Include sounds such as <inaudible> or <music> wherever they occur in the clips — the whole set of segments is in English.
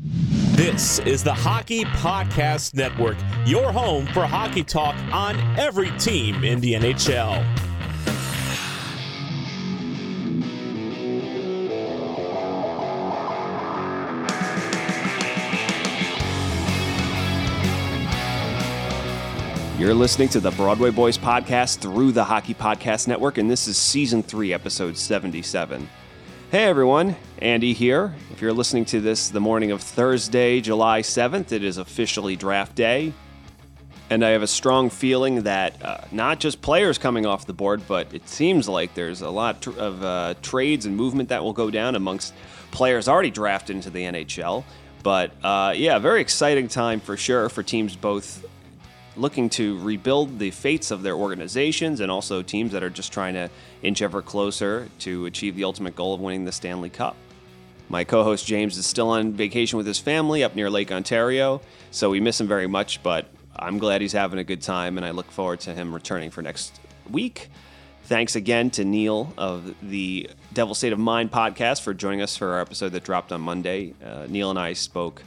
This is the Hockey Podcast Network, your home for hockey talk on every team in the NHL. You're listening to the Broadway Boys podcast through the Hockey Podcast Network, and this is season three, episode 77. Hey everyone, Andy here. If you're listening to this the morning of Thursday, July 7th, it is officially draft day. And I have a strong feeling that uh, not just players coming off the board, but it seems like there's a lot of uh, trades and movement that will go down amongst players already drafted into the NHL. But uh, yeah, very exciting time for sure for teams both looking to rebuild the fates of their organizations and also teams that are just trying to inch ever closer to achieve the ultimate goal of winning the Stanley Cup. My co host James is still on vacation with his family up near Lake Ontario, so we miss him very much, but I'm glad he's having a good time and I look forward to him returning for next week. Thanks again to Neil of the Devil State of Mind podcast for joining us for our episode that dropped on Monday. Uh, Neil and I spoke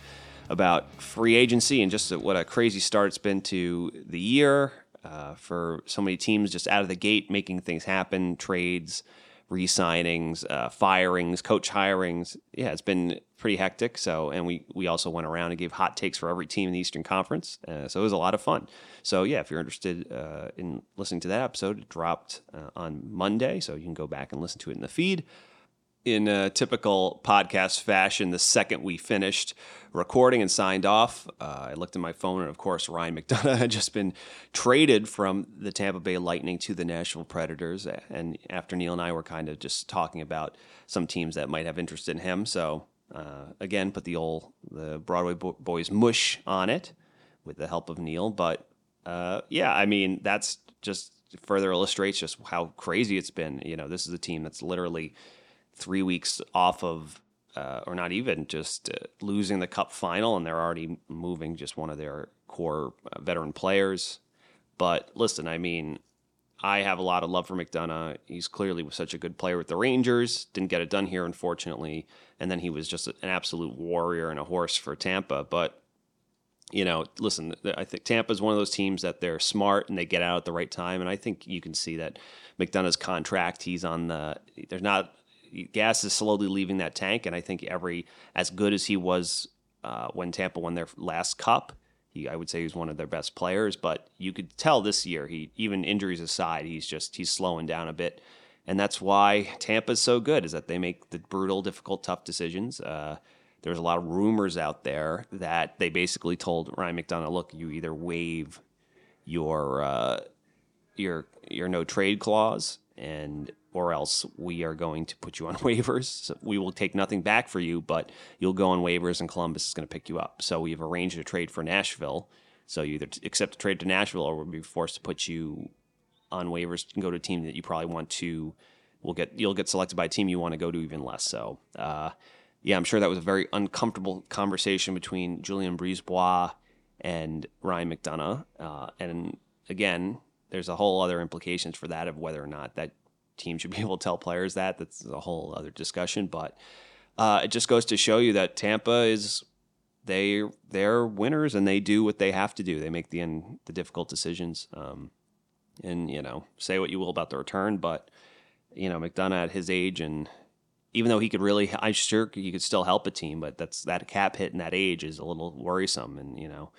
about free agency and just what a crazy start it's been to the year uh, for so many teams just out of the gate making things happen, trades, re-signings, uh, firings, coach hirings. Yeah, it's been pretty hectic. So, and we we also went around and gave hot takes for every team in the Eastern Conference. Uh, so it was a lot of fun. So yeah, if you're interested uh, in listening to that episode, it dropped uh, on Monday, so you can go back and listen to it in the feed in a typical podcast fashion, the second we finished recording and signed off, uh, I looked at my phone, and of course, Ryan McDonagh <laughs> had just been traded from the Tampa Bay Lightning to the Nashville Predators. And after Neil and I were kind of just talking about some teams that might have interest in him, so uh, again, put the old the Broadway Boys mush on it with the help of Neil. But uh, yeah, I mean, that's just further illustrates just how crazy it's been. You know, this is a team that's literally three weeks off of, uh, or not even just uh, losing the cup final, and they're already moving just one of their core uh, veteran players. But listen, I mean, I have a lot of love for McDonagh. He's clearly was such a good player with the Rangers. Didn't get it done here, unfortunately. And then he was just an absolute warrior and a horse for Tampa. But you know, listen, I think Tampa is one of those teams that they're smart and they get out at the right time. And I think you can see that McDonagh's contract, he's on the, there's not gas is slowly leaving that tank, and I think every as good as he was uh, when Tampa won their last cup, he I would say he's one of their best players. But you could tell this year, he even injuries aside, he's just he's slowing down a bit, and that's why Tampa's so good is that they make the brutal, difficult, tough decisions. Uh, there's a lot of rumors out there that they basically told Ryan McDonagh, "Look, you either waive your uh, your your no trade clause and or else we are going to put you on <laughs> waivers. So we will take nothing back for you, but you'll go on waivers and Columbus is going to pick you up. So we've arranged a trade for Nashville. So you either accept a trade to Nashville or we'll be forced to put you on waivers and go to a team that you probably want to. We'll get you'll get selected by a team you want to go to even less. So uh, yeah, I'm sure that was a very uncomfortable conversation between Julien BriseBois and Ryan McDonagh. Uh, and again, there's a whole other implications for that of whether or not that team should be <laughs> able to tell players that. That's a whole other discussion. But uh, it just goes to show you that Tampa is they they're winners and they do what they have to do. They make the end the difficult decisions. Um, and you know, say what you will about the return, but you know, McDonagh at his age and even though he could really, I'm sure he could still help a team, but that's that cap hit in that age is a little worrisome. And you know,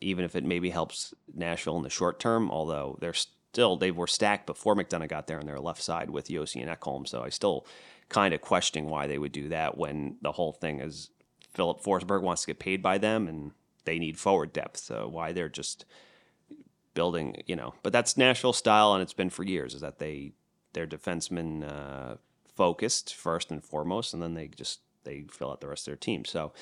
even if it maybe helps Nashville in the short term, although they're still they were stacked before McDonagh got there on their left side with Josi and Ekholm, so I still kind of questioning why they would do that when the whole thing is Filip Forsberg wants to get paid by them and they need forward depth. So why they're just building, you know, but that's Nashville style and it's been for years is that they they're defensemen uh, focused first and foremost, and then they just they fill out the rest of their team. So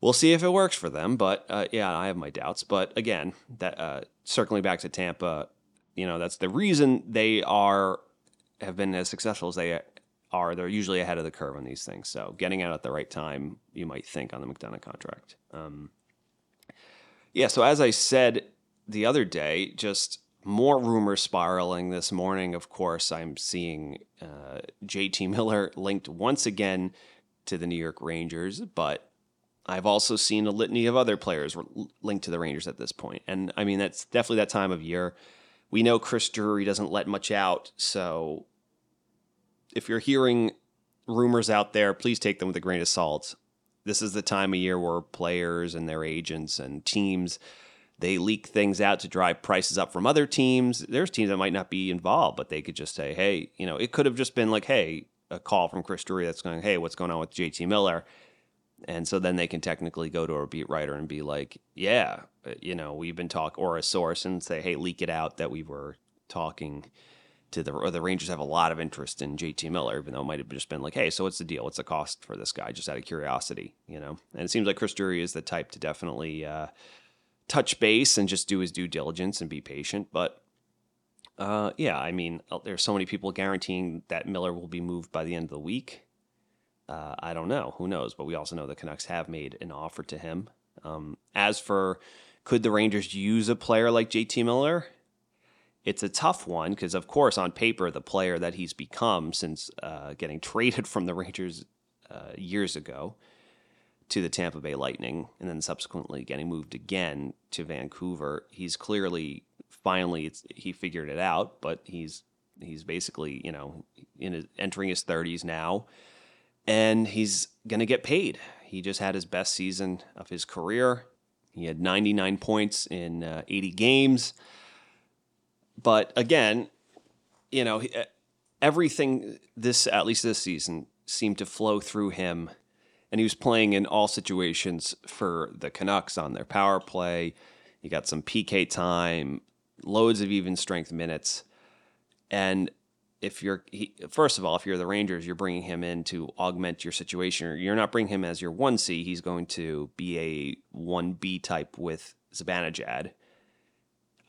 we'll see if it works for them. But uh, yeah, I have my doubts. But again, that uh, circling back to Tampa, you know, that's the reason they are have been as successful as they are. They're usually ahead of the curve on these things. So getting out at the right time, you might think on the McDonagh contract. Um, yeah. So as I said the other day, just more rumors spiraling this morning. Of course, I'm seeing uh, JT Miller <laughs> linked once again to the New York Rangers, but I've also seen a litany of other players linked to the Rangers at this point. And I mean, that's definitely that time of year. We know Chris Drury doesn't let much out. So if you're hearing rumors out there, please take them with a grain of salt. This is the time of year where players and their agents and teams they leak things out to drive prices up from other teams. There's teams that might not be involved, but they could just say, hey, you know, it could have just been like, hey, a call from Chris Drury that's going, hey, what's going on with JT Miller? And so then they can technically go to a beat writer and be like, yeah, uh, you know, we've been talking, or a source and say, hey, leak it out that we were talking to the, or the Rangers have a lot of interest in JT Miller, even though it might have just been like, hey, so what's the deal? What's the cost for this guy? Just out of curiosity, you know? And it seems like Chris Drury is the type to definitely, uh, touch base and just do his due diligence and be patient. But uh, yeah, I mean, uh, there's so many people guaranteeing that Miller will be moved by the end of the week. Uh, I don't know. Who knows? But we also know the Canucks have made an offer to him. Um, as for could the Rangers use a player like JT Miller? It's a tough one because, of course, on paper, the player that he's become since uh, getting <laughs> traded from the Rangers uh, years ago to the Tampa Bay Lightning and then subsequently getting moved again to Vancouver. He's clearly finally he figured it out, but he's he's basically you know in his, entering his 30s now, and he's going to get paid. He just had his best season of his career. He had 99 points in uh, 80 games. But again, you know, everything this at least this season seemed to flow through him and he was playing in all situations for the Canucks on their power play. He got some PK time, loads of even strength minutes, and if you're he, first of all, if you're the Rangers, you're bringing him in to augment your situation. You're not bringing him as your one C. He's going to be a one B type with Zibanejad.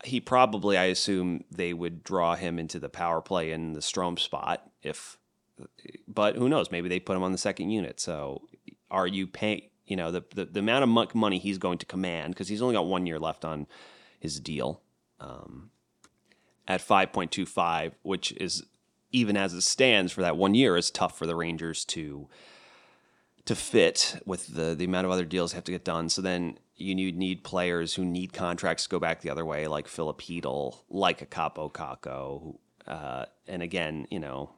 He probably, I assume, they would draw him into the power play in the Strome spot if but who knows? Maybe they put him on the second unit. So are you paying? You know, the, the, the amount of money he's going to command because he's only got one year left on his deal um, at 5.25, which is even as it stands for that one year is tough for the Rangers to to fit with the the amount of other deals have to get done. So then you need, need players who need contracts to go back the other way, like Filip Chytil, like a Kaapo Kakko. Uh, and again, you know,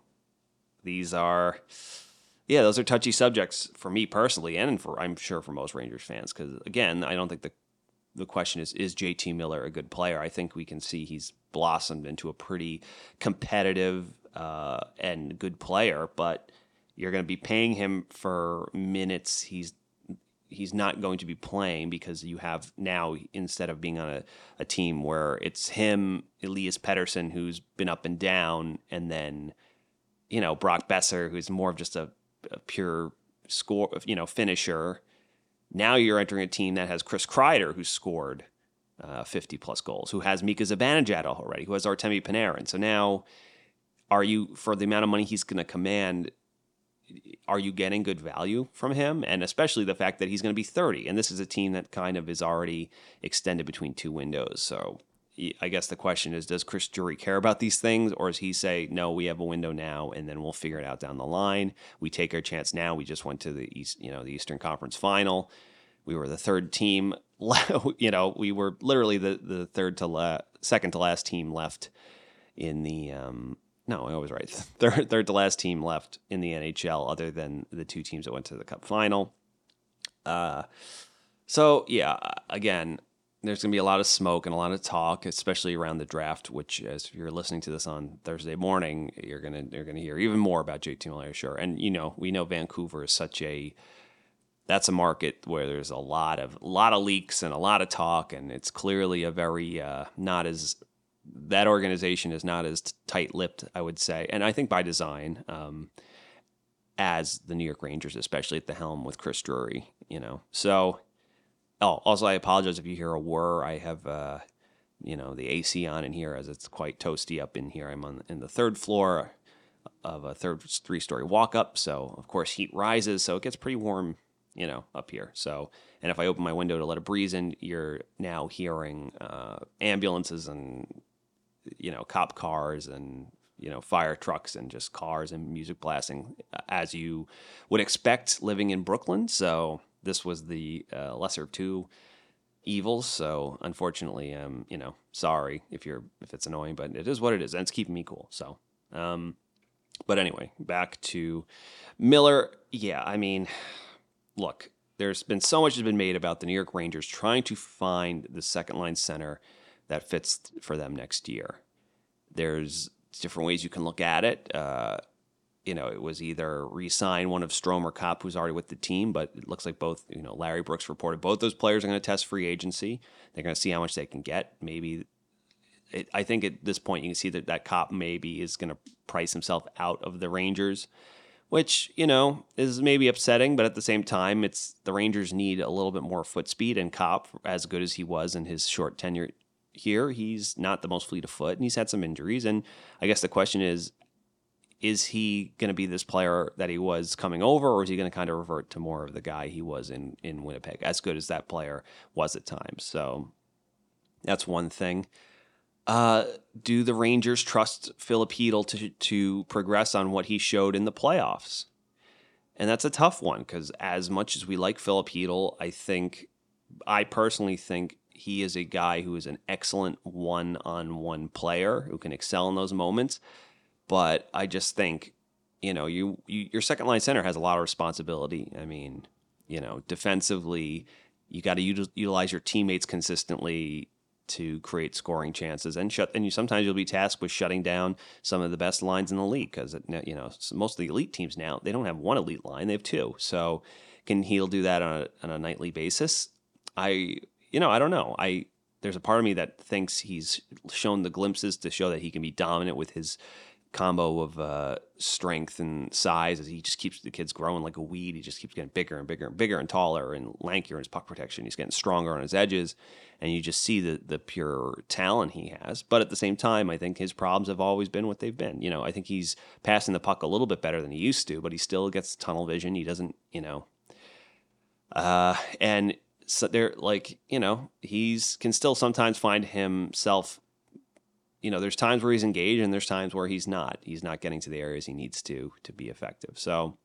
these are yeah, those are touchy subjects for me personally, and for I'm sure for most Rangers fans. Because again, I don't think the the question is is JT Miller a good player? I think we can see he's blossomed into a pretty competitive uh, and good player, but you're going to be paying him for minutes he's he's not going to be playing because you have now instead of being on a, a team where it's him, Elias Pettersson, who's been up and down, and then you know Brock Boeser, who's more of just a a pure score, you know, finisher. Now you're entering a team that has Chris Kreider, who scored uh, 50 plus goals, who has Mika Zibanejad already, who has Artemi Panarin. So now, are you for the amount of money he's going to command? Are you getting good value from him? And especially the fact that he's going to be 30, and this is a team that kind of is already extended between two windows. So I guess the question is, does Chris Drury care about these things, or does he say, no, we have a window now, and then we'll figure it out down the line? We take our chance now. We just went to the East, you know, the Eastern Conference Final. We were the third team. <laughs> you know, we were literally the the third to la- second to last team left in the um, no, I was right. <laughs> Third, third to last team left in the NHL, other than the two teams that went to the Cup final. Uh, so yeah, again, there's going to be a lot of smoke and a lot of talk, especially around the draft. Which, as you're listening to this on Thursday morning, you're gonna you're gonna hear even more about JT Miller, sure. And you know, we know Vancouver is such a that's a market where there's a lot of a lot of leaks and a lot of talk, and it's clearly a very uh, not as that organization is not as tight-lipped, I would say, and I think by design, um, as the New York Rangers, especially at the helm with Chris Drury. You know, so oh, also I apologize if you hear a whir. I have. Uh, you know the AC on in here as it's quite toasty up in here. I'm on in the third floor of a third three story walk up, so of course heat rises, so it gets pretty warm you know, up here. So, and if I open my window to let a breeze in, you're now hearing uh, ambulances and, you know, cop cars and, you know, fire trucks and just cars and music blasting uh, as you would expect living in Brooklyn. So, this was the uh, lesser of two evils. So, unfortunately, um, you know, sorry if you're if it's annoying, but it is what it is, and it's keeping me cool. So, um, but anyway, back to Miller. Yeah, I mean, look, there's been so much has been made about the New York Rangers trying to find the second line center that fits for them next year. There's different ways you can look at it. Uh, you know, it was either re-sign one of Strome or Copp, who's already with the team, but it looks like both. You know, Larry Brooks reported both those players are going to test free agency. They're going to see how much they can get. Maybe, it, I think at this point you can see that that Copp maybe is going to price himself out of the Rangers which you know is maybe upsetting, but at the same time, it's the Rangers need a little bit more foot speed. And Copp, as good as he was in his short tenure here, he's not the most fleet of foot, and he's had some injuries. And I guess the question is, is he going to be this player that he was coming over, or is he going to kind of revert to more of the guy he was in in Winnipeg, as good as that player was at times? So that's one thing. Uh, do the Rangers trust Filipino to to progress on what he showed in the playoffs? And that's a tough one because as much as we like Philip Filipino, I think I personally think he is a guy who is an excellent one-on-one player who can excel in those moments. But I just think, you know, you, you your second line center has a lot of responsibility. I mean, you know, defensively, you got to utilize your teammates consistently to create scoring chances and shut. And you sometimes you'll be tasked with shutting down some of the best lines in the league because you know most of the elite teams now they don't have one elite line; they have two. So can he do that on a, on a nightly basis? I you know I don't know. I there's a part of me that thinks he's shown the glimpses to show that he can be dominant with his combo of uh, strength and size as he just keeps the kids growing like a weed. He just keeps getting bigger and bigger and bigger and taller and lankier in his puck protection. He's getting stronger on his edges, and you just see the the pure talent he has. But at the same time, I think his problems have always been what they've been. You know, I think he's passing the puck a little bit better than he used to, but he still gets tunnel vision. He doesn't, you know, uh, and so they're like, you know, he's can still sometimes find himself you know, there's times where he's engaged and there's times where he's not. He's not getting to the areas he needs to to be effective. So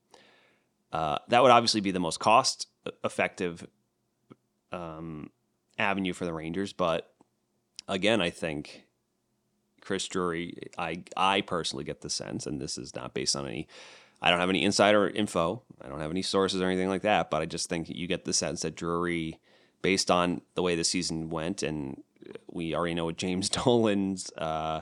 uh, that would obviously be the most cost effective um, avenue for the Rangers. But again, I think Chris Drury, I I personally get the sense, and this is not based on any. I don't have any insider info. I don't have any sources or anything like that. But I just think you get the sense that Drury, based on the way the season went and we already know what James <laughs> Dolan's uh,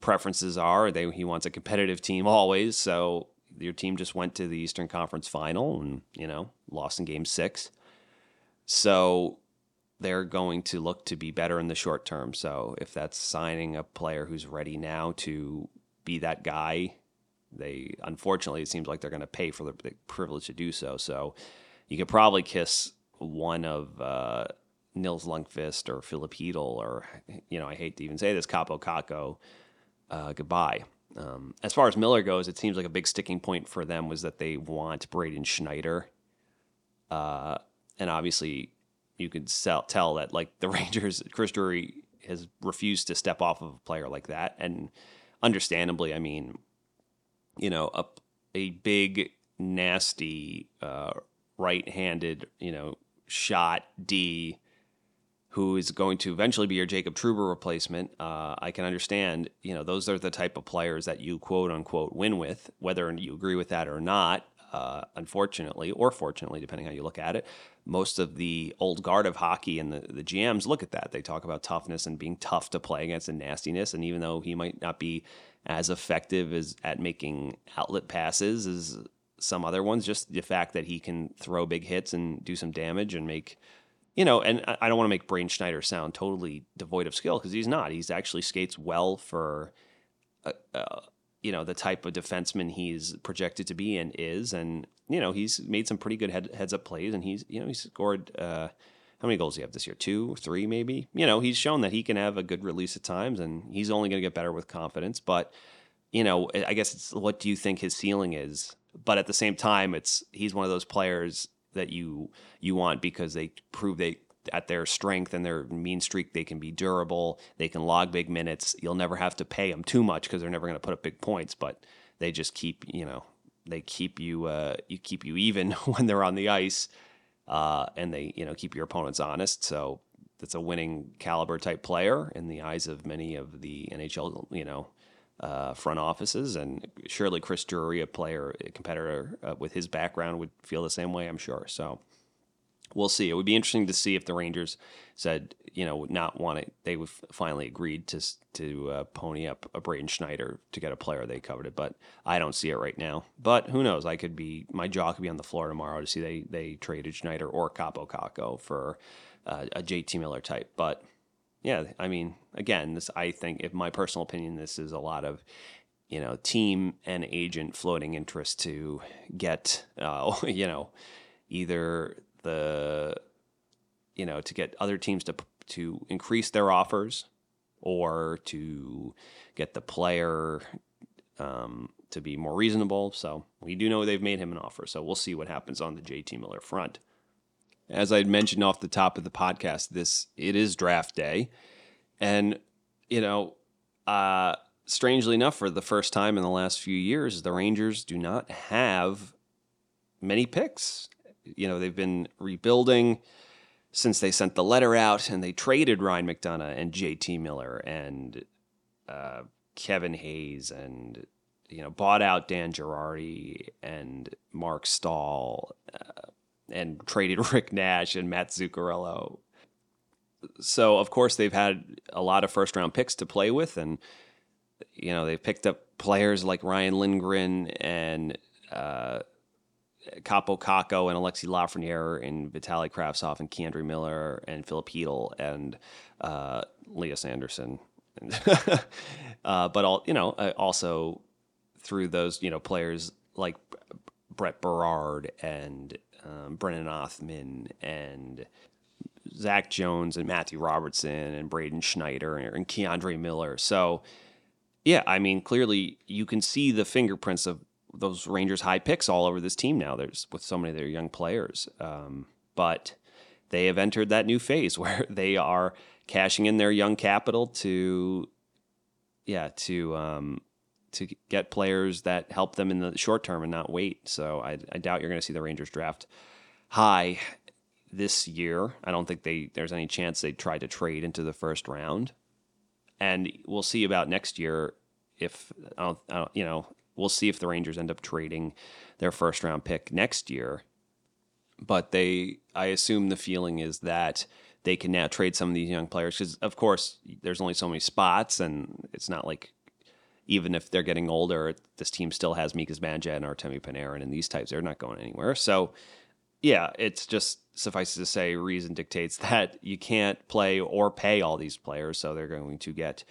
preferences are. They, he wants a competitive team always. So your team just went to the Eastern Conference Final and you know lost in Game Six. So they're going to look to be better in the short term. So if that's signing a player who's ready now to be that guy, they unfortunately it seems like they're going to pay for the, privilege to do so. So you could probably kiss one of uh, Nils Lundkvist or Filip Chytil or, you know, I hate to even say this, Kaapo Kakko, uh, goodbye. Um, as far as Miller goes, it seems like a big sticking point for them was that they want Braden Schneider. Uh, and obviously, you could sell, tell that, like, the <laughs> Rangers, Chris Drury has refused to step off of a player like that. And understandably, I mean, you know, a, a big, nasty, uh, right handed, you know, shot D who is going to eventually be your Jacob Trouba replacement, uh, I can understand. You know, those are the type of players that you quote unquote win with, whether you agree with that or not. Uh, unfortunately, or fortunately, depending how you look at it, most of the old guard of hockey and the, the GMs look at that. They talk about toughness and being tough to play against and nastiness. And even though he might not be as effective as at making outlet passes as some other ones, just the fact that he can throw big hits and do some damage and make you know, and I don't want to make Braden Schneider sound totally devoid of skill because he's not. He's actually skates well for, uh, uh, you know, the type of defenseman he's projected to be and is, and you know, he's made some pretty good head, heads up plays, and he's you know he scored. Uh, how many goals do you have this year? Two, three, maybe. You know, he's shown that he can have a good release at times, and he's only going to get better with confidence. But you know, I guess it's what do you think his ceiling is? But at the same time, it's he's one of those players that you you want because they prove they at their strength and their mean streak they can be durable they can log big minutes you'll never have to pay them too much because they're never going to put up big points but they just keep you know they keep you uh, you keep you even <laughs> when they're on the ice uh, and they you know keep your opponents honest so that's a winning caliber type player in the eyes of many of the NHL you know uh, front offices, and surely Chris Drury, a player, a competitor uh, with his background, would feel the same way. I'm sure. So we'll see. It would be interesting to see if the Rangers said, you know, would not want it. They would finally agreed to to uh, pony up a Braden Schneider to get a player they coveted, but I don't see it right now. But who knows? I could be my jaw could be on the floor tomorrow to see they they traded Schneider or Kaapo Kakko for uh, a JT Miller type, but yeah, I mean, again, this I think, in my personal opinion, this is a lot of you know team and agent floating interest to get uh, <laughs> you know either the you know to get other teams to to increase their offers or to get the player um, to be more reasonable. So we do know they've made him an offer. So we'll see what happens on the JT Miller front as I mentioned off the top of the podcast, this it is draft day, and you know, uh, strangely enough, for the first time in the last few years, the Rangers do not have many picks. You know, they've been rebuilding since they sent the letter out, and they traded Ryan McDonagh and J.T. Miller and uh, Kevin Hayes and you know bought out Dan Girardi and Marc Staal Uh, and traded <laughs> Rick Nash and Matt Zuccarello. So of course they've had a lot of first round picks to play with, and you know they've picked up players like Ryan Lindgren and uh, Kaapo Kakko and Alexi Lafreniere and Vitali Kravtsov and K'Andre Miller and Filip Chytil and uh, Lias Andersson. <laughs> uh, but all you know, uh, also through those you know players like Brett Berard and um, Brennan Othmann and Zach Jones and Matthew Robertson and Braden Schneider and K'Andre Miller. So, yeah, I mean, clearly you can see the fingerprints of those Rangers high picks all over this team now. There's with so many of their young players, um, but they have entered that new phase <laughs> where they are cashing in their young capital to, yeah, to um, to get players that help them in the short term and not wait. So I, I doubt you're going to see the Rangers draft high this year. I don't think they there's any chance they try to trade into the first round, and we'll see about next year if I don't, I don't, you know we'll see if the Rangers end up trading their first round pick next year. But they, I assume the feeling is that they can now trade some of these young players because, of course, there's only so many spots, and it's not like even if they're getting older, this team still has Mika Zibanejad and Artemi Panarin and these types. They're not going anywhere. So, yeah, it's just suffices to say, reason dictates <laughs> that you can't play or pay all these players. So they're going to get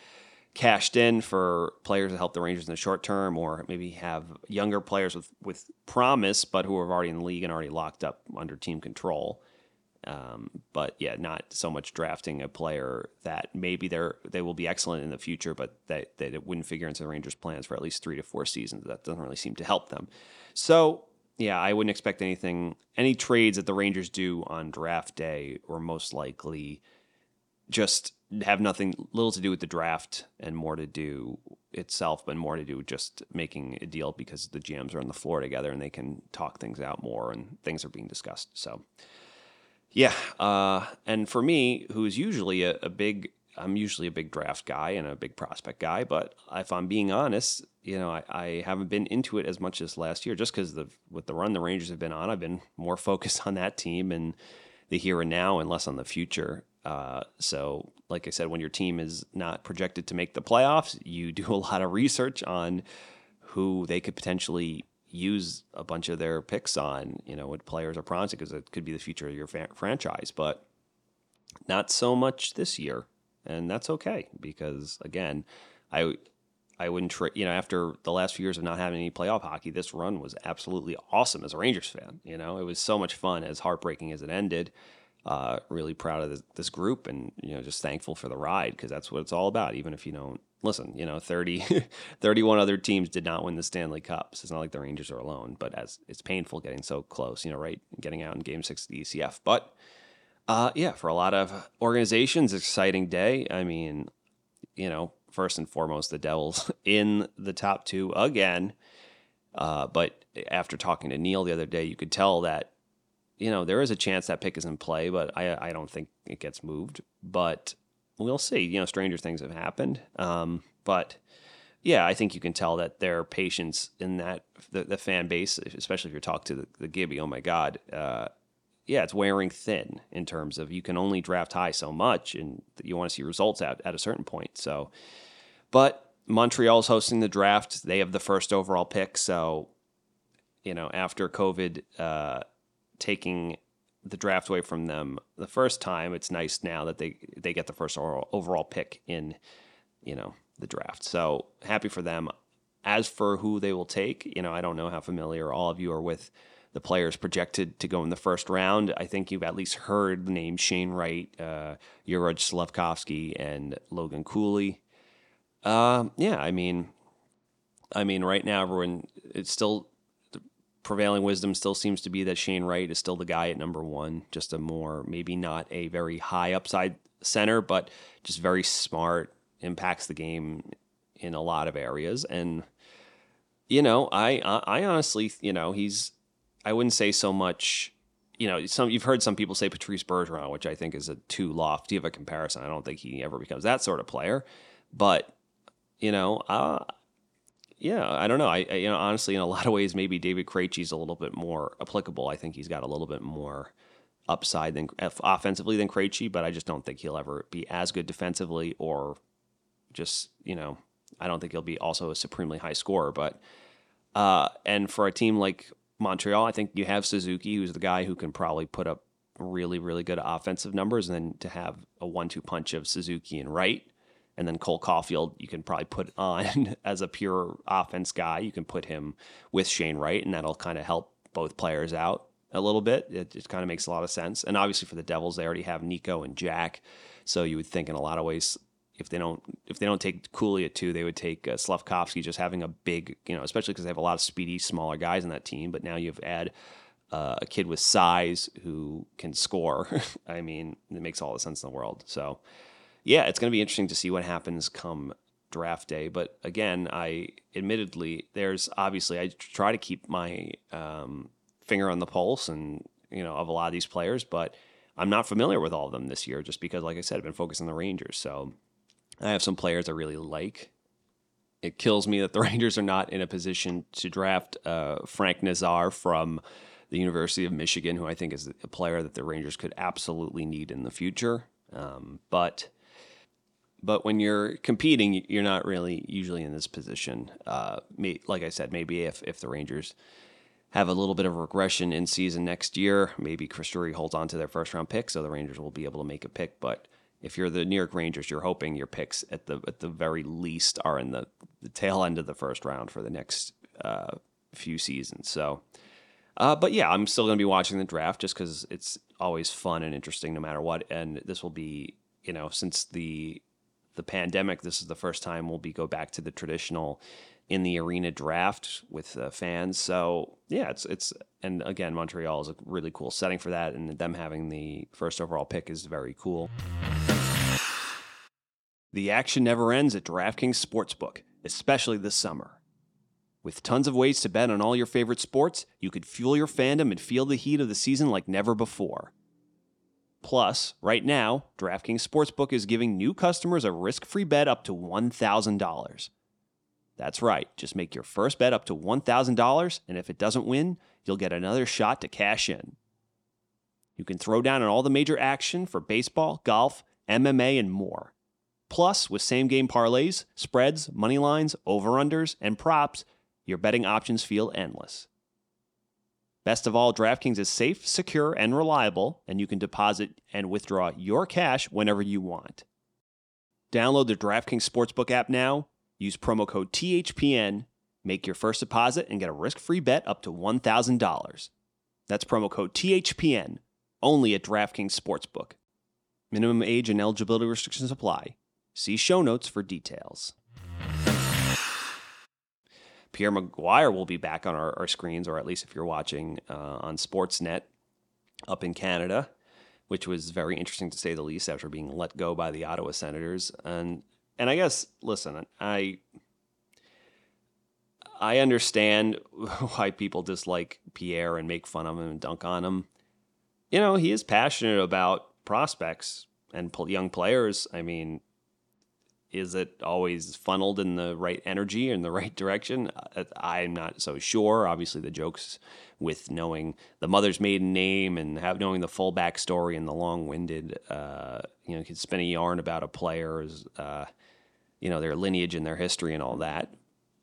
cashed in for players to help the Rangers in the short term, or maybe have younger players with, with promise, but who are already in the league and already locked up under team control. Um, but yeah, not so much drafting a player that maybe they're they will be excellent in the future, but that that it wouldn't figure into the Rangers' plans for at least three to four seasons. That doesn't really seem to help them. So yeah, I wouldn't expect anything. Any trades that the Rangers do on draft day or most likely just have nothing little to do with the draft and more to do itself, but more to do just making a deal because the GMs are on the floor together and they can talk things out more and things are being discussed. So Yeah, uh, and for me, who's usually a, a big, I'm usually a big draft guy and a big prospect guy, but if I'm being honest, you know, I, I haven't been into it as much as last year, just because the with the run the Rangers have been on, I've been more <laughs> focused on that team and the here and now, and less on the future. Uh, so, like I said, when your team is not projected to make the playoffs, you do a lot of research on who they could potentially use a bunch of their picks on, you know, what players are promising because it could be the future of your fa- franchise. But not so much this year, and that's okay because again, I I wouldn't tra- you know after the last few years of not having any playoff hockey, this run was absolutely awesome as a Rangers fan. You know, it was so much fun as heartbreaking as it ended. Uh, really proud of this, this, group and you know just thankful for the ride because that's what it's all about. Even if you don't listen, you know 30, <laughs> 31 other teams did not win the Stanley Cups. It's not like the Rangers are alone, but as it's painful getting so close, you know, right, getting out in Game Six of the ECF. But uh, yeah, for a lot of organizations, exciting day. I mean, you know, first and foremost, the Devils <laughs> in the top two again. Uh, but after talking to Neil the other day, you could tell that you know, there is a chance that pick is in play, but I, I don't think it gets moved. But we'll see. You know, stranger things have happened. Um, but yeah, I think you can tell that their patience in that the, the fan base, especially if you talk to the, the Gibby, oh my God, uh, yeah, it's wearing thin in terms of you can only draft high so much, and you want to see results at at a certain point. So, but Montreal's hosting the draft; they have the first overall pick. So, you know, after COVID. Uh, taking the draft away from them the first time, it's nice now that they they get the first overall pick in, you know, the draft. So happy for them. As for who they will take, you know, I don't know how familiar all of you are with the players projected to go in the first round. I think you've at least heard the names Shane Wright, uh, Juraj Slafkovsky, and Logan Cooley. Uh, yeah, I mean, I mean, right now everyone it's still prevailing wisdom still seems to be that Shane Wright is still the guy at number one, just a more, maybe not a very high upside center, but just very smart, impacts the game in a lot of areas. And, you know, I, I honestly, you know, he's, I wouldn't say so much, you know, some, you've heard some people say Patrice Bergeron, which I think is a too lofty of a comparison. I don't think he ever becomes that sort of player, but, you know, uh, yeah, I don't know. I, I, you know honestly, in a lot of ways, maybe David Krejci's a little bit more applicable. I think he's got a little bit more upside than offensively than Krejci, but I just don't think he'll ever be as good defensively or just you know I don't think he'll be also a supremely high scorer. But uh, and for a team like Montreal, I think you have Suzuki, who's the guy who can probably put up really really good offensive numbers, and then to have a one-two punch of Suzuki and Wright and then Cole Caufield, you can probably put on <laughs> as a pure offense guy. You can put him with Shane Wright, and that'll kind of help both players out a little bit. It just kind of makes a lot of sense. And obviously for the Devils, they already have Nico and Jack, so you would think in a lot of ways if they don't if they don't take Cooley at two, they would take uh, Slafkovsky just having a big you know especially because they have a lot of speedy smaller guys in that team. But now you've add uh, a kid with size who can score. <laughs> I mean, it makes all the sense in the world. So yeah, it's going to be interesting to see what happens come draft day. But again, I admittedly, there's obviously I try to keep my um, finger on the pulse and you know of a lot of these players, but I'm not familiar with all of them this year just because, like I said, I've been focused on the Rangers. So I have some players I really like. It kills me that the <laughs> Rangers are not in a position to draft uh, Frank Nazar from the University of Michigan, who I think is a player that the Rangers could absolutely need in the future. Um, but but when you're competing, you're not really usually in this position. Uh, like I said, maybe if, if the Rangers have a little bit of regression in season next year, maybe Chris Drury holds on to their first round pick, so the Rangers will be able to make a pick. But if you're the New York Rangers, you're hoping your picks at the at the very least are in the, the tail end of the first round for the next uh, few seasons. So, uh, but yeah, I'm still going to be watching the draft just because it's always fun and interesting no matter what. And this will be, you know, since the the pandemic, this is the first time we'll be go back to the traditional in the arena draft with uh, fans. So yeah, it's it's and again, Montreal is a really cool setting for that, and them having the first overall pick is very cool. The action never ends at DraftKings Sportsbook, especially this summer. With tons of ways to bet on all your favorite sports, you could fuel your fandom and feel the heat of the season like never before. Plus, right now, DraftKings Sportsbook is giving new customers a risk free bet up to $1,000. That's right, just make your first bet up to $1,000, and if it doesn't win, you'll get another shot to cash in. You can throw down on all the major action for baseball, golf, MMA, and more. Plus, with same game parlays, spreads, money lines, over unders, and props, your betting options feel endless. Best of all, DraftKings is safe, secure, and reliable, and you can deposit and withdraw your cash whenever you want. Download the DraftKings Sportsbook app now, use promo code THPN, make your first deposit, and get a risk free bet up to $1,000. That's promo code THPN, only at DraftKings Sportsbook. Minimum age and eligibility restrictions apply. See show notes for details. Pierre McGuire will be back on our, our screens, or at least if you're watching uh, on Sportsnet up in Canada, which was very interesting to say the least after being let go by the Ottawa Senators. And and I guess listen, I I understand <laughs> why people dislike Pierre and make fun of him and dunk on him. You know, he is passionate about prospects and young players. I mean, is it always funneled in the right energy in the <laughs> right direction? Uh, I'm not so sure. Obviously, the jokes with knowing the mother's maiden name and have knowing the full backstory and the long-winded, uh, you know, you could spin a yarn about a player's, uh, you know, their lineage and their history and all that,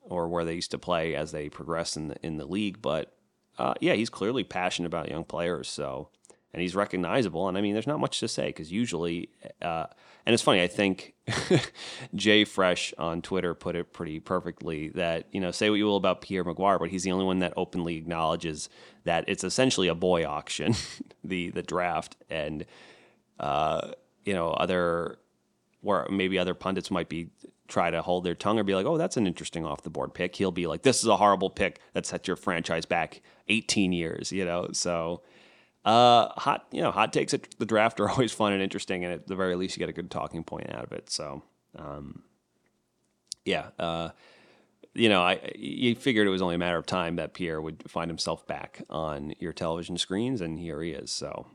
or where they used to play as they progress in the in the league. But uh, yeah, he's clearly passionate about young players. So and he's recognizable. And I mean, there's not much to say because usually, uh, and it's funny. I think <laughs> Jay Fresh on Twitter put it pretty perfectly that you know say what you will about Pierre McGuire, but he's the only one that openly acknowledges that it's essentially a boy auction, <laughs> the the draft, and uh, you know other where maybe other pundits might be try to hold their tongue or be like, oh, that's an interesting off the board pick. He'll be like, this is a horrible pick that set your franchise back 18 years, you know. So uh, hot, you know, hot takes at the draft are <laughs> always fun and interesting, and at the very least, you get a good talking point out of it. So, um, yeah, uh, you know, I you figured it was only a matter of time that Pierre would find himself back on your television screens, and here he is. So,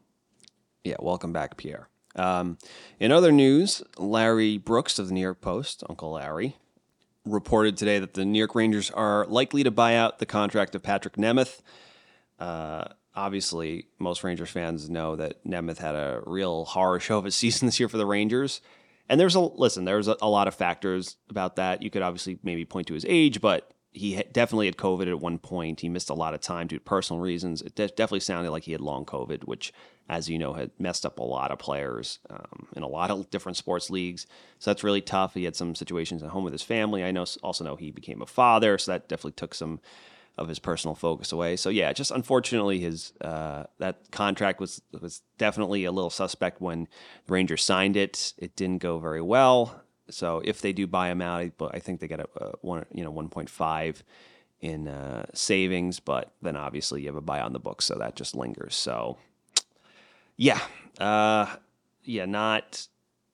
yeah, welcome back, Pierre. Um, in other news, Larry Brooks of the New York Post, Uncle Larry, reported today that the New York Rangers are likely to buy out the contract of Patrik Nemeth. Uh, obviously most Rangers fans know that Nemeth had a real horror show of a <laughs> season this year for the Rangers. And there's a listen, there's a, a, lot of factors about that. You could obviously maybe point to his age, but he definitely had COVID at one point. He missed a lot of time due to personal reasons. It de- definitely sounded like he had long COVID, which, as you know, had messed up a lot of players um, in a lot of different sports leagues. So that's really tough. He had some situations at home with his family. I know also know he became a father, so that definitely took some of his personal focus away. So yeah, just unfortunately his uh, that contract was was definitely a little suspect when the Rangers signed it. It didn't go very well. So if they do buy him out, but I think they get a, a one you know one point five in uh, savings, but then obviously you have a buy on the book, so that just lingers. So yeah, uh, yeah, not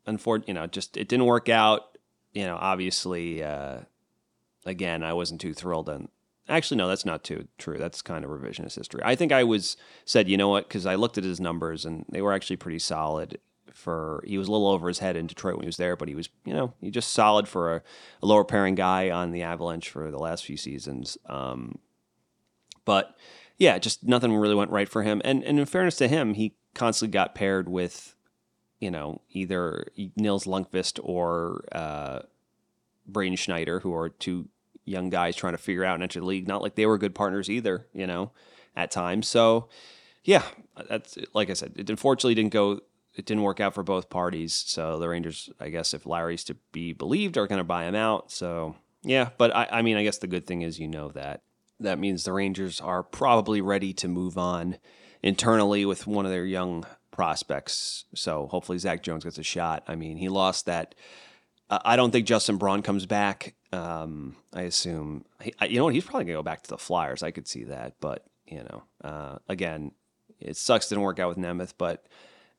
unfortunate. You know, just it didn't work out. You know, obviously. Uh, again, I wasn't too thrilled on Actually, no, that's not too true. That's kind of revisionist history. I think I was said, you know what? Because I looked at his numbers and they were actually pretty solid. For he was a little over his head in Detroit when he was there, but he was, you know, he just solid for a, a lower pairing guy on the Avalanche for the last few seasons. Um, but yeah, just nothing really went right for him. And and in fairness to him, he constantly got paired with, you know, either Nils Lundkvist or uh, Braden Schneider, who are two young guys trying to figure out and enter the league. Not like they were good partners either, you know, at times. So, yeah, that's like I said. It unfortunately didn't go. It didn't work out for both parties. So the Rangers, I guess, if Larry's to be believed, are going to buy him out. So yeah, but I, I mean, I guess the good thing is you know that that means the Rangers are probably ready to move on internally with one of their young prospects. So hopefully Zach Jones gets a shot. I mean, he lost that. I don't think Justin Braun comes back um, I assume he, you know what he's probably gonna go back to the Flyers. I could see that, but you know, uh, again, it sucks didn't work out with Nemeth, but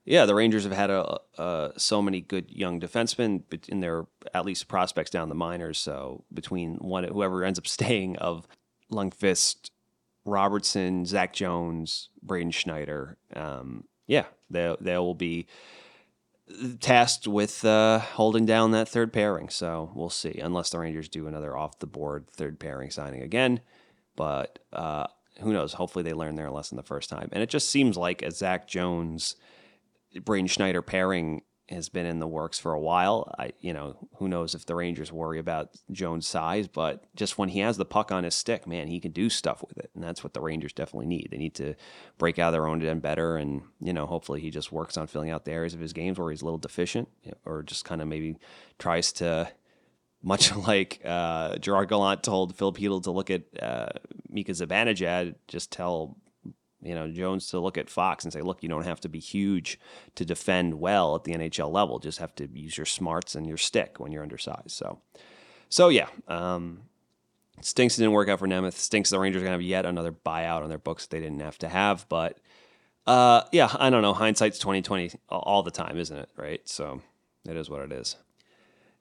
yeah, the Rangers have had a, a, so many good young defensemen in their at least prospects down the minors. So between one whoever ends up <laughs> staying of Lundkvist, Robertson, Zach Jones, Braden Schneider, um, yeah, they they will be tasked with uh, holding down that third pairing. So we'll see, unless the Rangers do another off the board third pairing signing again. But uh, who knows? Hopefully they learned their lesson the first time. And it just seems like a Zach Jones, Braden Schneider pairing has been in the works for a while. I, you know, who knows if the Rangers worry about Jones' size, but just when he has the puck on his stick, man, he can do stuff with it, and that's what the Rangers definitely need. They need to break out of their own end better, and you know, hopefully he just works on filling out the areas of his games where he's a little deficient, or just kind of maybe tries to. Much <laughs> like uh, Gerard Gallant told Phil Filipino to look at uh, Mika Zibanejad, just tell you know Jones to look at Fox and say, look, you don't have to be huge to defend well at the NHL level. Just have to use your smarts and your stick when you're undersized. So, so yeah, um, stinks it didn't work out for Nemeth. Stinks the Rangers are gonna have yet another buyout on their books they didn't have to have. But uh, yeah, I don't know. Hindsight's twenty twenty all the time, isn't it? Right. So it is what it is.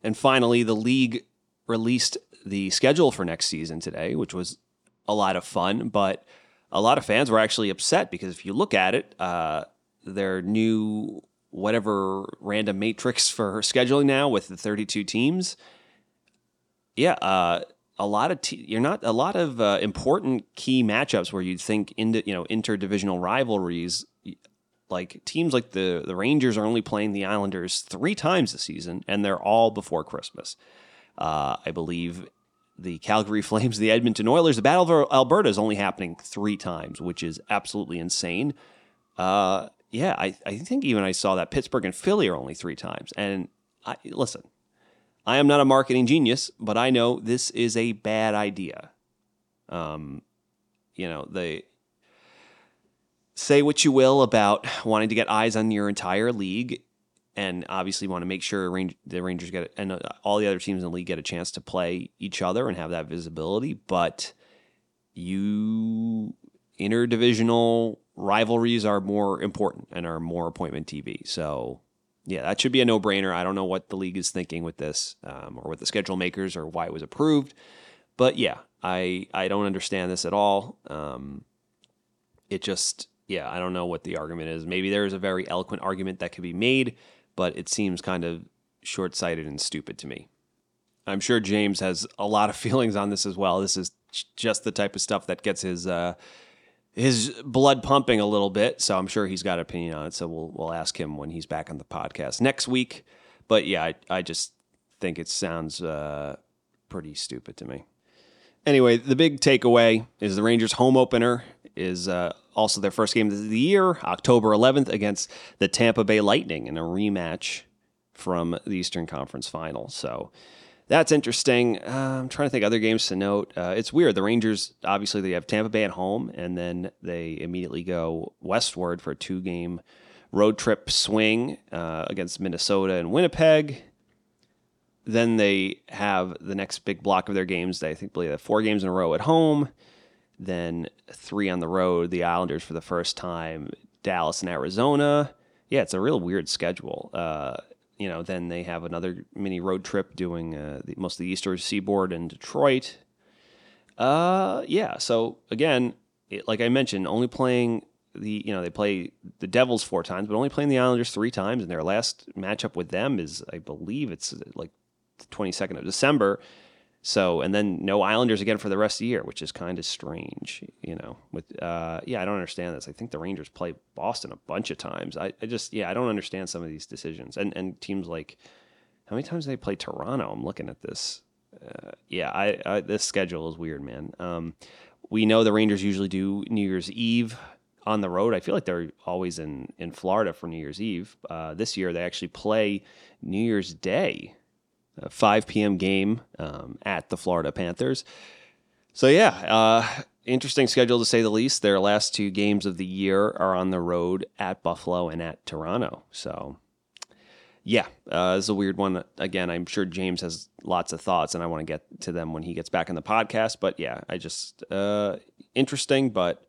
And finally, the league released the schedule for next season today, which was a lot of fun, but a lot of fans were actually upset because if you look at it, uh, their new whatever random matrix <laughs> for scheduling now with the 32 teams, yeah, uh, a lot of te- you're not a lot of uh, important key matchups where you'd think into you know interdivisional rivalries like teams like the the Rangers are only playing the Islanders three times this season, and they're all before Christmas. Uh, I believe the Calgary <laughs> Flames, the Edmonton Oilers. The Battle of Alberta is only happening three times, which is absolutely insane. Uh, yeah, I, I think even I saw that Pittsburgh and Philly are only three times. And I, listen, I am not a marketing genius, but I know this is a bad idea. Um, you know, they say what you will about wanting to get eyes on your entire league and obviously want to make sure the Rangers get and uh, all the other teams in the league get a chance to play each other and have that visibility. But you interdivisional rivalries are more important and are more appointment TV. So yeah, that should be a no brainer. I don't know what the league is thinking with this, um, or with the schedule makers, or why it was approved. But yeah, I I don't understand this at all. Um, it just yeah, I don't know what the argument is. Maybe there is a very eloquent argument that could be made but it seems kind of short sighted and stupid to me. I'm sure James has a lot of <laughs> feelings on this as well. This is just the type of stuff that gets his uh, his blood pumping a little bit. So I'm sure he's got an opinion on it. So we'll we'll ask him when he's back on the podcast next week. But yeah, I, I just think it sounds uh, pretty stupid to me. Anyway, the big takeaway is the Rangers' home opener is uh, also their first game of the year, October 11th, against the Tampa Bay Lightning in a rematch from the Eastern Conference Final. So that's interesting. Uh, I'm trying to think other games to note. Uh, it's weird. The Rangers obviously they have Tampa Bay at home, and then they immediately go westward for a two game road trip swing uh, against Minnesota and Winnipeg. Then they have the next big block of their games. They I think believe have four games in a row at home then three on the road, the Islanders for the first time, Dallas and Arizona. Yeah, it's a real weird schedule. Uh, you know, then they have another mini road trip doing uh, the, most of the Eastern Seaboard and Detroit. Uh, yeah. So again, it, like I mentioned, only playing the you know they play the Devils four times, but only playing the Islanders three times, and their last matchup with them is, I believe, it's like the twenty second of December. So, and then no Islanders again for the rest of the year, which is kind of strange, you know. With uh, yeah, I don't understand this. I think the Rangers play Boston a bunch of times. I, I just yeah, I don't understand some of these decisions. And and teams like how many times they play Toronto? I'm looking at this. Uh, yeah, I, I, this schedule is weird, man. Um, we know the Rangers usually do New Year's Eve on the road. I feel like they're always in in Florida for New Year's Eve. Uh, this year they actually play New Year's Day 5 p.m. game um, at the Florida Panthers. So, yeah, uh, interesting schedule to say the least. Their last two games of the year are on the road at Buffalo and at Toronto. So, yeah, uh, it's a weird one. Again, I'm sure James has lots of thoughts, and I want to get to them when he gets back in the podcast. But yeah, I just uh, interesting, but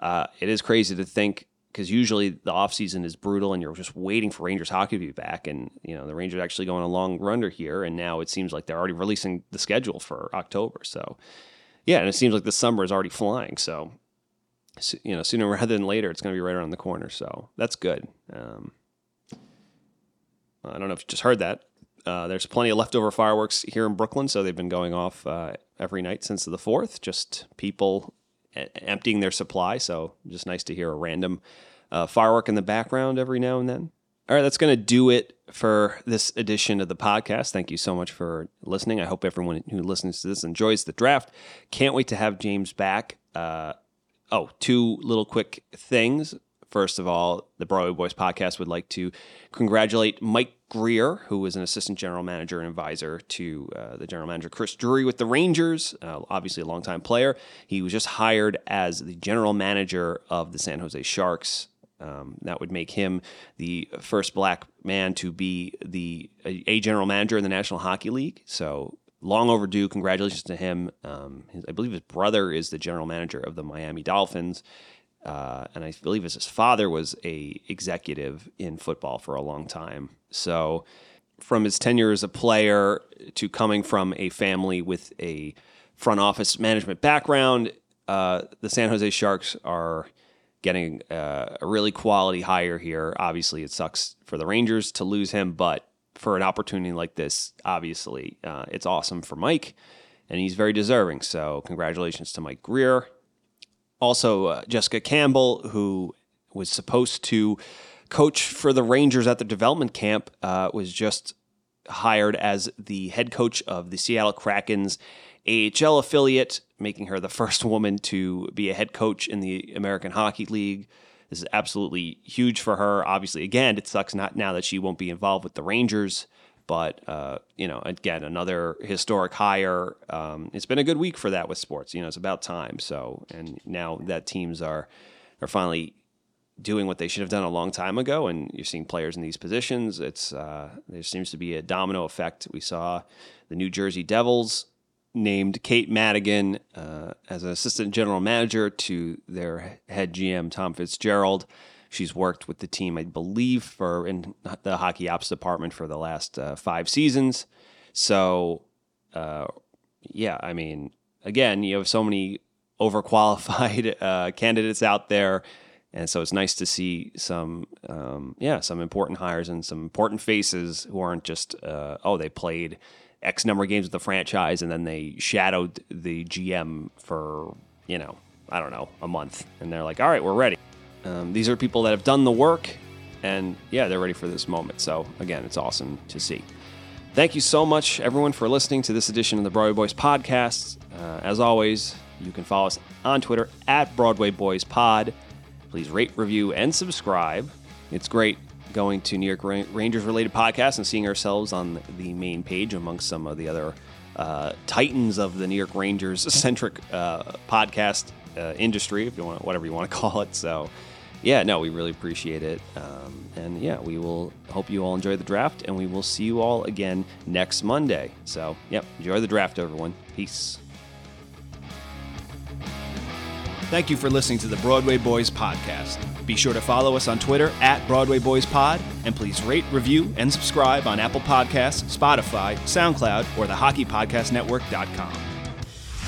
uh, it is crazy to think because usually the offseason is brutal and you're just waiting for Rangers hockey to be back. And, you know, the Rangers actually going a long runner here. And now it seems like they're already releasing the schedule for October. So, yeah, and it seems like the summer is already flying. So, you know, sooner <laughs> rather than later, it's going to be right around the corner. So that's good. Um, I don't know if you just heard that. Uh, there's plenty of leftover fireworks here in Brooklyn, so they've been going off uh, every night since the fourth. Just people emptying their supply. So just nice to hear a random uh, firework in the background every now and then. All right, that's going to do it for this edition of the podcast. Thank you so much for listening. I hope everyone who listens to this enjoys the draft. Can't wait to have James back. Uh, oh, two little quick things. First of all, the Broadway Boys podcast would like to congratulate Mike Grier, who was an assistant general manager and advisor to uh, the general manager Chris Drury with the Rangers, uh, obviously a longtime player. He was just hired as the general manager of the San Jose Sharks. Um, that would make him the first black man to be the a, general manager in the National Hockey League. So long overdue. Congratulations to him. Um, his, I believe his brother is the general manager of the Miami Dolphins. Uh, and I believe his father was a executive in football for a long time. So, from his tenure as a player to coming from a family with a front office management background, uh, the San Jose Sharks are getting uh, a really quality hire here. Obviously, it sucks for the Rangers to lose him, but for an opportunity like this, obviously, uh, it's awesome for Mike, and he's very deserving. So, congratulations to Mike Grier. Also, uh, Jessica Campbell, who was supposed to coach for the Rangers at the development camp, uh, was just hired as the head coach of the Seattle Kraken's AHL affiliate, making her the <laughs> first woman to be a head coach in the American Hockey League. This is absolutely huge for her. Obviously, again, it sucks not now that she won't be involved with the Rangers. But uh, you know, again, another historic hire. Um, it's been a good week for that with sports. You know, it's about time. So, and now that teams are are finally doing what they should have done a long time ago, and you're seeing players in these positions. It's uh, there seems to be a domino effect. We saw the New Jersey Devils named Kate Madigan uh, as an assistant general manager to their head GM Tom Fitzgerald. She's worked with the team, I believe, for in the hockey ops department for the last uh, five seasons. So, uh, yeah, I mean, again, you have so many overqualified <laughs> uh, candidates out there, and so it's nice to see some, um, yeah, some important hires and some important faces who aren't just, uh, oh, they played X number of games with the franchise and then they shadowed the GM for, you know, I don't know, a month, and they're like, all right, we're ready. Um, these are people that have done the work, and yeah, they're ready for this moment. So, again, it's awesome to see. Thank you so much, everyone, for listening to this edition of the Broadway Boys podcast. Uh, as always, you can follow us on Twitter at Broadway Boys Pod. Please rate, review, and subscribe. It's great going to New York Rangers related podcasts and seeing ourselves on the main page amongst some of the other uh, titans of the New York Rangers centric uh, podcast uh, industry, if you want, whatever you want to <laughs> call it. So, yeah, no, we really appreciate it. Um, and yeah, we will hope you all enjoy the draft, and we will see you all again next Monday. So, yep, enjoy the draft, everyone. Peace. Thank you for listening to the Broadway Boys podcast. Be sure to follow us on Twitter at Broadway Boys Pod, and please rate, review, and subscribe on Apple Podcasts, Spotify, SoundCloud, or the HockeyPodcastNetwork.com.